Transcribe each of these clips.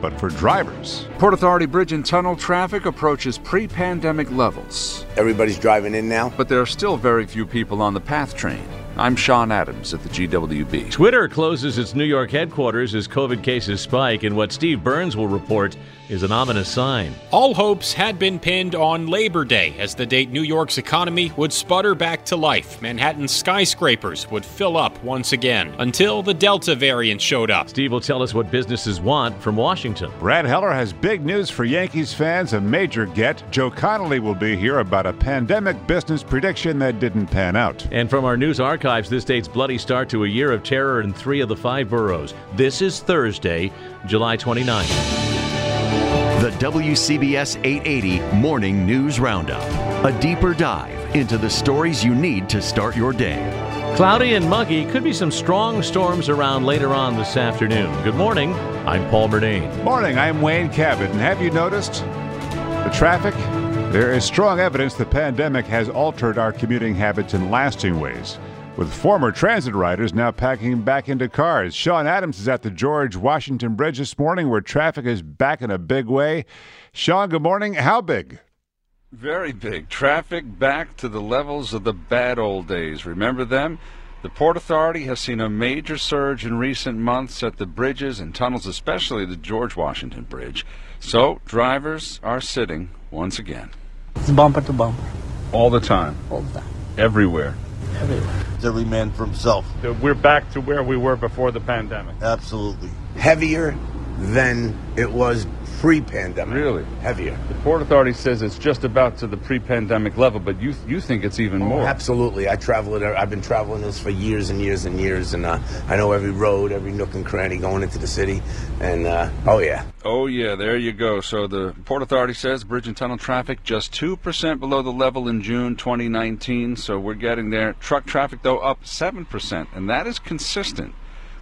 but for drivers. Port Authority Bridge and Tunnel traffic approaches pre pandemic levels, Everybody's driving in now. but there are still very few people on the PATH train. I'm Sean Adams at the GWB. Twitter closes its New York headquarters as COVID cases spike, and what Steve Burns will report is an ominous sign. All hopes had been pinned on Labor Day as the date New York's economy would sputter back to life. Manhattan's skyscrapers would fill up once again until the Delta variant showed up. Steve will tell us what businesses want from Washington. Brad Heller has big news for Yankees fans, a major get. Joe Connolly will be here about a pandemic business prediction that didn't pan out. And from our news archives, this date's bloody start to a year of terror in three of the five boroughs. This is Thursday, July 29th. The WCBS 880 Morning News Roundup. A deeper dive into the stories you need to start your day. Cloudy and muggy. Could be some strong storms around later on this afternoon. Good morning. I'm Paul Murnane. Morning, I'm Wayne Cabot, and have you noticed the traffic? There is strong evidence the pandemic has altered our commuting habits in lasting ways. With former transit riders now packing back into cars. Sean Adams is at the George Washington Bridge this morning where traffic is back in a big way. Sean, good morning. How big? Very big. Traffic back to the levels of the bad old days. Remember them? The Port Authority has seen a major surge in recent months at the bridges and tunnels, especially the George Washington Bridge. So, drivers are sitting once again. It's bumper to bumper. All the time. All the time. Everywhere. Everywhere. It's every man for himself. We're back to where we were before the pandemic. Absolutely. Heavier than it was pre-pandemic. Really? Heavier. The Port Authority says it's just about to the pre-pandemic level, but you you think it's even more. Oh, absolutely. I travel it. I've been traveling this for years and years and years, and uh, I know every road, every nook and cranny going into the city. And uh, oh yeah. Oh yeah, there you go. So the Port Authority says bridge and tunnel traffic just two percent below the level in June 2019. So we're getting there. Truck traffic though up seven percent, and that is consistent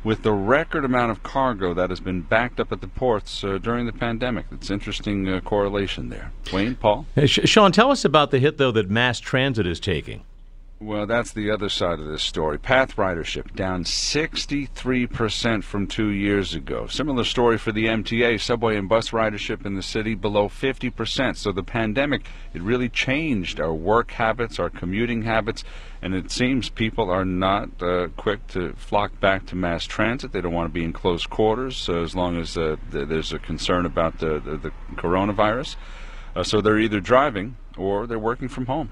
with the record amount of cargo that has been backed up at the ports uh, during the pandemic. It's interesting uh, correlation there. Wayne, Paul. Hey, Sean, tell us about the hit though that mass transit is taking. Well, that's the other side of this story. Path ridership down 63% from two years ago. Similar story for the MTA. Subway and bus ridership in the city below 50%. So the pandemic, it really changed our work habits, our commuting habits, and it seems people are not uh, quick to flock back to mass transit. They don't want to be in close quarters so as long as uh, th- there's a concern about the, the, the coronavirus. Uh, so they're either driving or they're working from home.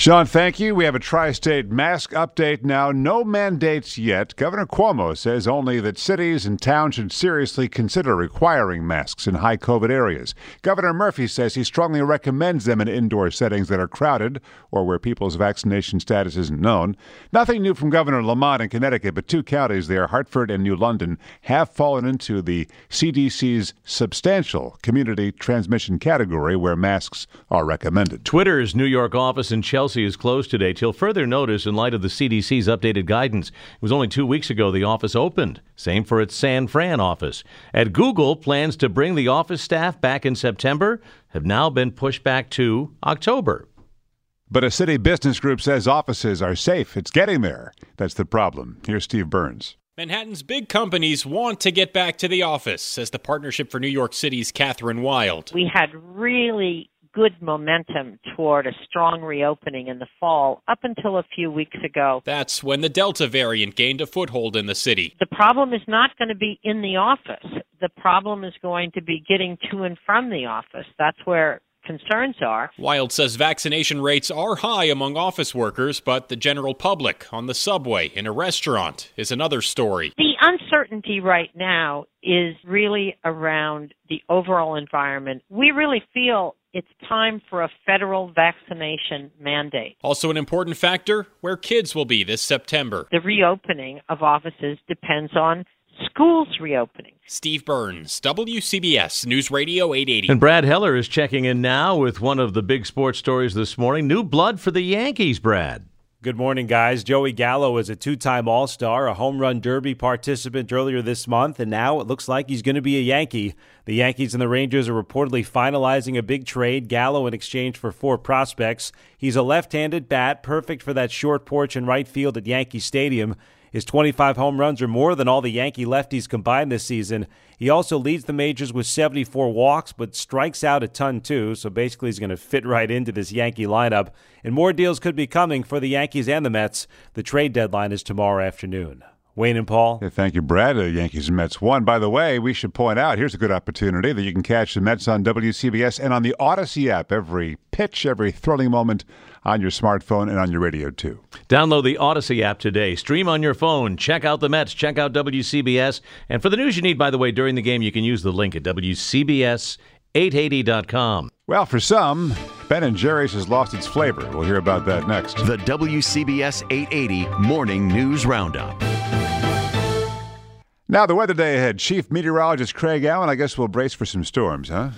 Sean, thank you. We have a tri state mask update now. No mandates yet. Governor Cuomo says only that cities and towns should seriously consider requiring masks in high COVID areas. Governor Murphy says he strongly recommends them in indoor settings that are crowded or where people's vaccination status isn't known. Nothing new from Governor Lamont in Connecticut, but two counties there, Hartford and New London, have fallen into the CDC's substantial community transmission category where masks are recommended. Twitter's New York office in Chelsea is closed today till further notice in light of the CDC's updated guidance. It was only two weeks ago the office opened. Same for its San Fran office. At Google, plans to bring the office staff back in September have now been pushed back to October. But a city business group says offices are safe. It's getting there. That's the problem. Here's Steve Burns. Manhattan's big companies want to get back to the office, says the Partnership for New York City's Kathryn Wylde. We had really good momentum toward a strong reopening in the fall up until a few weeks ago. That's when the Delta variant gained a foothold in the city. The problem is not going to be in the office. The problem is going to be getting to and from the office. That's where concerns are. Wylde says vaccination rates are high among office workers, but the general public on the subway, in a restaurant, is another story. The uncertainty right now is really around the overall environment. We really feel it's time for a federal vaccination mandate. Also, an important factor where kids will be this September. The reopening of offices depends on schools reopening. Steve Burns, WCBS News Radio 880. And Brad Heller is checking in now with one of the big sports stories this morning. New blood for the Yankees, Brad. Good morning, guys. Joey Gallo is a two time All Star, a home run derby participant earlier this month, and now it looks like he's going to be a Yankee. The Yankees and the Rangers are reportedly finalizing a big trade, Gallo in exchange for four prospects. He's a left handed bat, perfect for that short porch in right field at Yankee Stadium. His 25 home runs are more than all the Yankee lefties combined this season. He also leads the majors with 74 walks, but strikes out a ton too, so basically he's going to fit right into this Yankee lineup. And more deals could be coming for the Yankees and the Mets. The trade deadline is tomorrow afternoon. Wayne and Paul. Yeah, thank you, Brad. Uh, Yankees and Mets won. By the way, we should point out here's a good opportunity that you can catch the Mets on WCBS and on the Audacy app. Every pitch, every thrilling moment on your smartphone and on your radio, too. Download the Audacy app today. Stream on your phone. Check out the Mets. Check out WCBS. And for the news you need, by the way, during the game, you can use the link at WCBS880.com. Well, for some, Ben and Jerry's has lost its flavor. We'll hear about that next. The WCBS 880 Morning News Roundup. Now, the weather day ahead. Chief Meteorologist Craig Allen, I guess we'll brace for some storms, huh?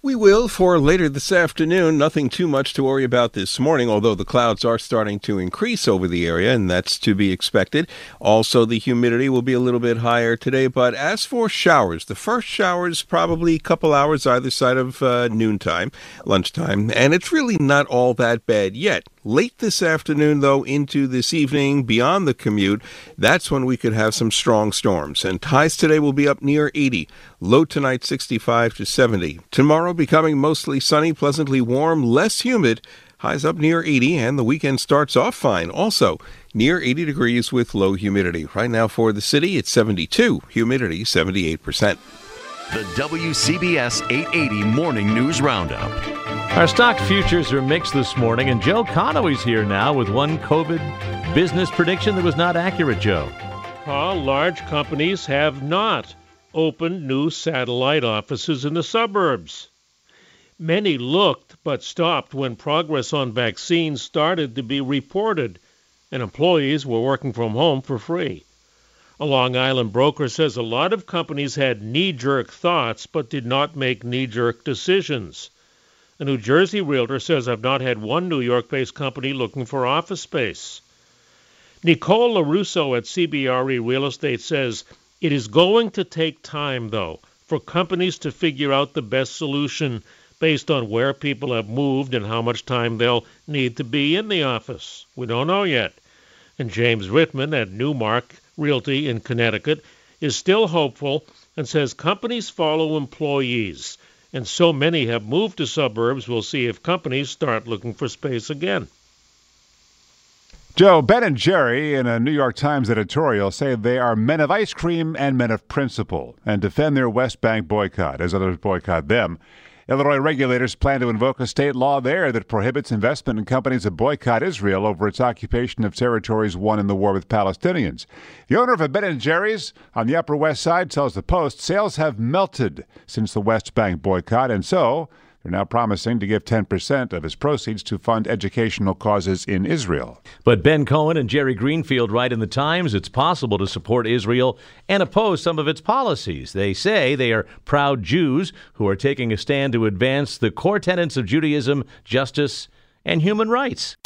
We will for later this afternoon. Nothing too much to worry about this morning, although the clouds are starting to increase over the area, and that's to be expected. Also, the humidity will be a little bit higher today. But as for showers, the first showers probably a couple hours either side of uh, noontime, lunchtime, and it's really not all that bad yet. Late this afternoon, though, into this evening, beyond the commute, that's when we could have some strong storms. And highs today will be up near 80. Low tonight, 65 to 70. Tomorrow, becoming mostly sunny, pleasantly warm, less humid. Highs up near 80, and the weekend starts off fine. Also, near 80 degrees with low humidity. Right now for the city, it's 72, humidity 78%. The WCBS 880 Morning News Roundup. Our stock futures are mixed this morning, and Joe Connolly's here now with one COVID business prediction that was not accurate, Joe. Uh, large companies have not opened new satellite offices in the suburbs. Many looked but stopped when progress on vaccines started to be reported and employees were working from home for free. A Long Island broker says a lot of companies had knee jerk thoughts but did not make knee jerk decisions. A New Jersey realtor says I've not had one New York based company looking for office space. Nicole LaRusso at CBRE Real Estate says it is going to take time, though, for companies to figure out the best solution based on where people have moved and how much time they'll need to be in the office. We don't know yet. And James Rittman at Newmark Realty in Connecticut is still hopeful and says companies follow employees and so many have moved to suburbs, we'll see if companies start looking for space again. Joe, Ben and Jerry, in a New York Times editorial, say they are men of ice cream and men of principle and defend their West Bank boycott as others boycott them. Illinois regulators plan to invoke a state law there that prohibits investment in companies that boycott Israel over its occupation of territories won in the war with Palestinians. The owner of a Ben & Jerry's on the Upper West Side tells the Post sales have melted since the West Bank boycott, and so they're now promising to give 10% of his proceeds to fund educational causes in Israel. But Ben Cohen and Jerry Greenfield write in the Times it's possible to support Israel and oppose some of its policies. They say they are proud Jews who are taking a stand to advance the core tenets of Judaism, justice, and human rights.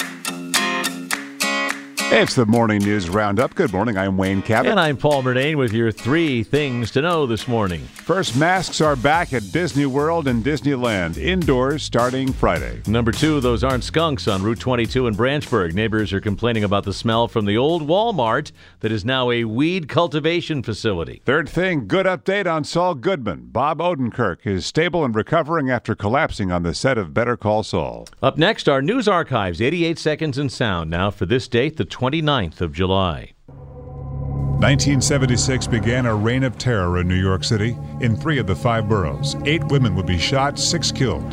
It's the morning news roundup. Good morning. I'm Wayne Cabot. And I'm Paul Murnane with your three things to know this morning. First, masks are back at Disney World and Disneyland, indoors starting Friday. Number two, those aren't skunks on Route 22 in Branchburg. Neighbors are complaining about the smell from the old Walmart that is now a weed cultivation facility. Third thing, good update on Saul Goodman. Bob Odenkirk is stable and recovering after collapsing on the set of Better Call Saul. Up next, our news archives 88 seconds in sound now for this date, the 29th of July. 1976 began a reign of terror in New York City. In three of the five boroughs, eight women would be shot, six killed.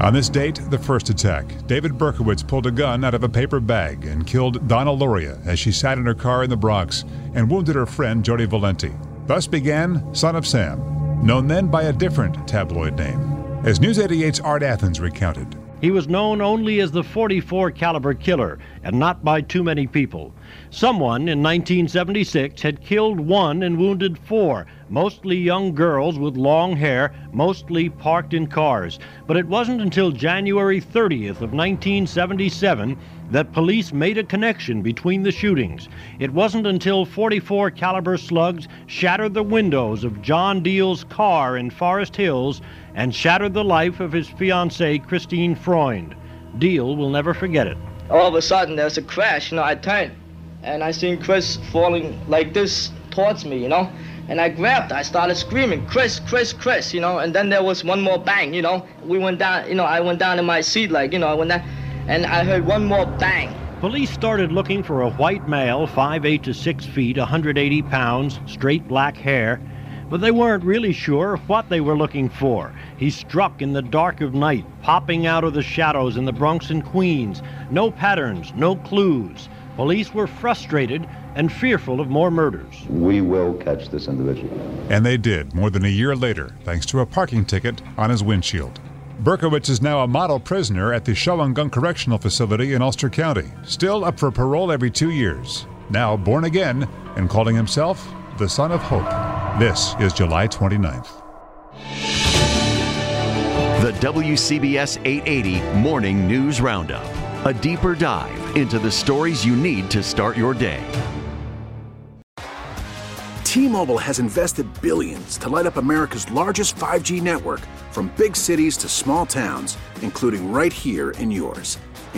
On this date, the first attack, David Berkowitz pulled a gun out of a paper bag and killed Donna Lauria as she sat in her car in the Bronx and wounded her friend Jody Valenti. Thus began Son of Sam, known then by a different tabloid name. As News 88's Art Athens recounted, he was known only as the 44 caliber killer and not by too many people. Someone in 1976 had killed one and wounded four, mostly young girls with long hair, mostly parked in cars. But it wasn't until January 30th of 1977 that police made a connection between the shootings. It wasn't until 44 caliber slugs shattered the windows of John Diel's car in Forest Hills and shattered the life of his fiancee Christine Freund. Deal will never forget it. All of a sudden there's a crash, you know, I turned and I seen Chris falling like this towards me, you know. And I grabbed, I started screaming, Chris, Chris, Chris, you know, and then there was one more bang, you know. We went down, you know, I went down in my seat like, you know, I went down and I heard one more bang. Police started looking for a white male, 5'8 to 6 feet, 180 pounds, straight black hair, but they weren't really sure what they were looking for. He struck in the dark of night, popping out of the shadows in the Bronx and Queens. No patterns, no clues. Police were frustrated and fearful of more murders. We will catch this individual. And they did, more than a year later, thanks to a parking ticket on his windshield. Berkowitz is now a model prisoner at the Shawangunk Correctional Facility in Ulster County, still up for parole every two years. Now born again and calling himself the Son of Hope. This is July 29th. The WCBS 880 Morning News Roundup. A deeper dive into the stories you need to start your day. T-Mobile has invested billions to light up America's largest 5G network from big cities to small towns, including right here in yours.